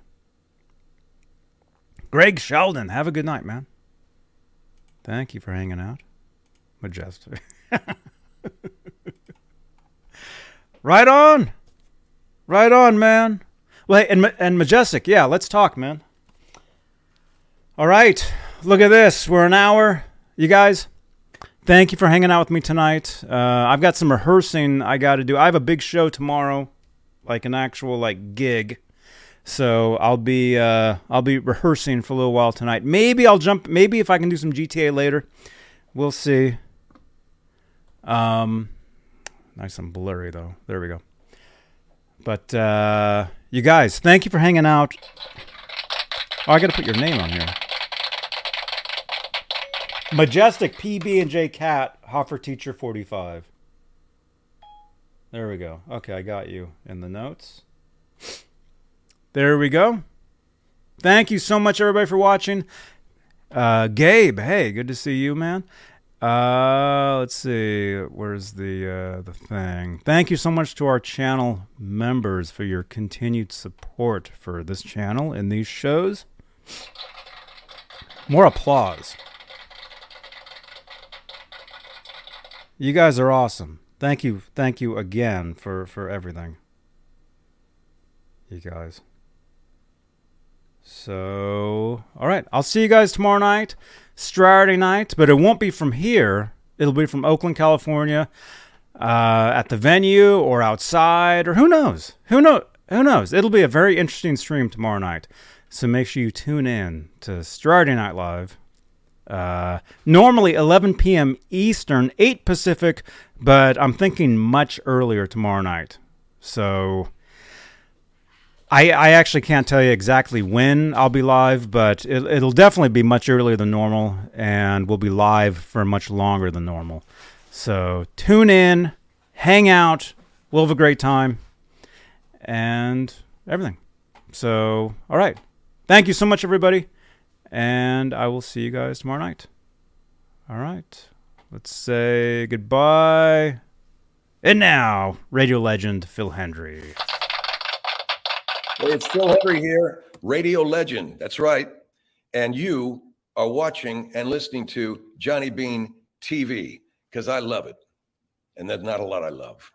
Greg Sheldon, have a good night, man. Thank you for hanging out. Majestic. [laughs] right on. Right on, man. Well, hey, and, and Majestic, yeah, let's talk, man. All right, look at this. We're an hour. You guys, thank you for hanging out with me tonight. Uh, I've got some rehearsing I got to do. I have a big show tomorrow, like an actual like gig. So I'll be uh, I'll be rehearsing for a little while tonight. Maybe I'll jump. Maybe if I can do some GTA later, we'll see. Um, nice and blurry though. There we go. But uh, you guys, thank you for hanging out. Oh, I got to put your name on here. Majestic PB and J Cat Hoffer Teacher 45. There we go. Okay, I got you in the notes. There we go. Thank you so much, everybody, for watching. Uh, Gabe, hey, good to see you, man. Uh, let's see. Where's the uh, the thing? Thank you so much to our channel members for your continued support for this channel and these shows. More applause. You guys are awesome. Thank you, thank you again for for everything. You guys. So, all right, I'll see you guys tomorrow night, Saturday night, but it won't be from here. It'll be from Oakland, California, uh, at the venue or outside, or who knows? Who know? Who knows? It'll be a very interesting stream tomorrow night. So make sure you tune in to Saturday Night Live. Uh, normally 11 p.m. Eastern, 8 Pacific, but I'm thinking much earlier tomorrow night. So I, I actually can't tell you exactly when I'll be live, but it, it'll definitely be much earlier than normal, and we'll be live for much longer than normal. So tune in, hang out, we'll have a great time, and everything. So, all right. Thank you so much, everybody, and I will see you guys tomorrow night. All right. Let's say goodbye. And now, radio legend Phil Hendrie. Hey, it's Phil Hendrie here, radio legend. That's right. And you are watching and listening to Johnny Bean TV because I love it. And there's not a lot I love.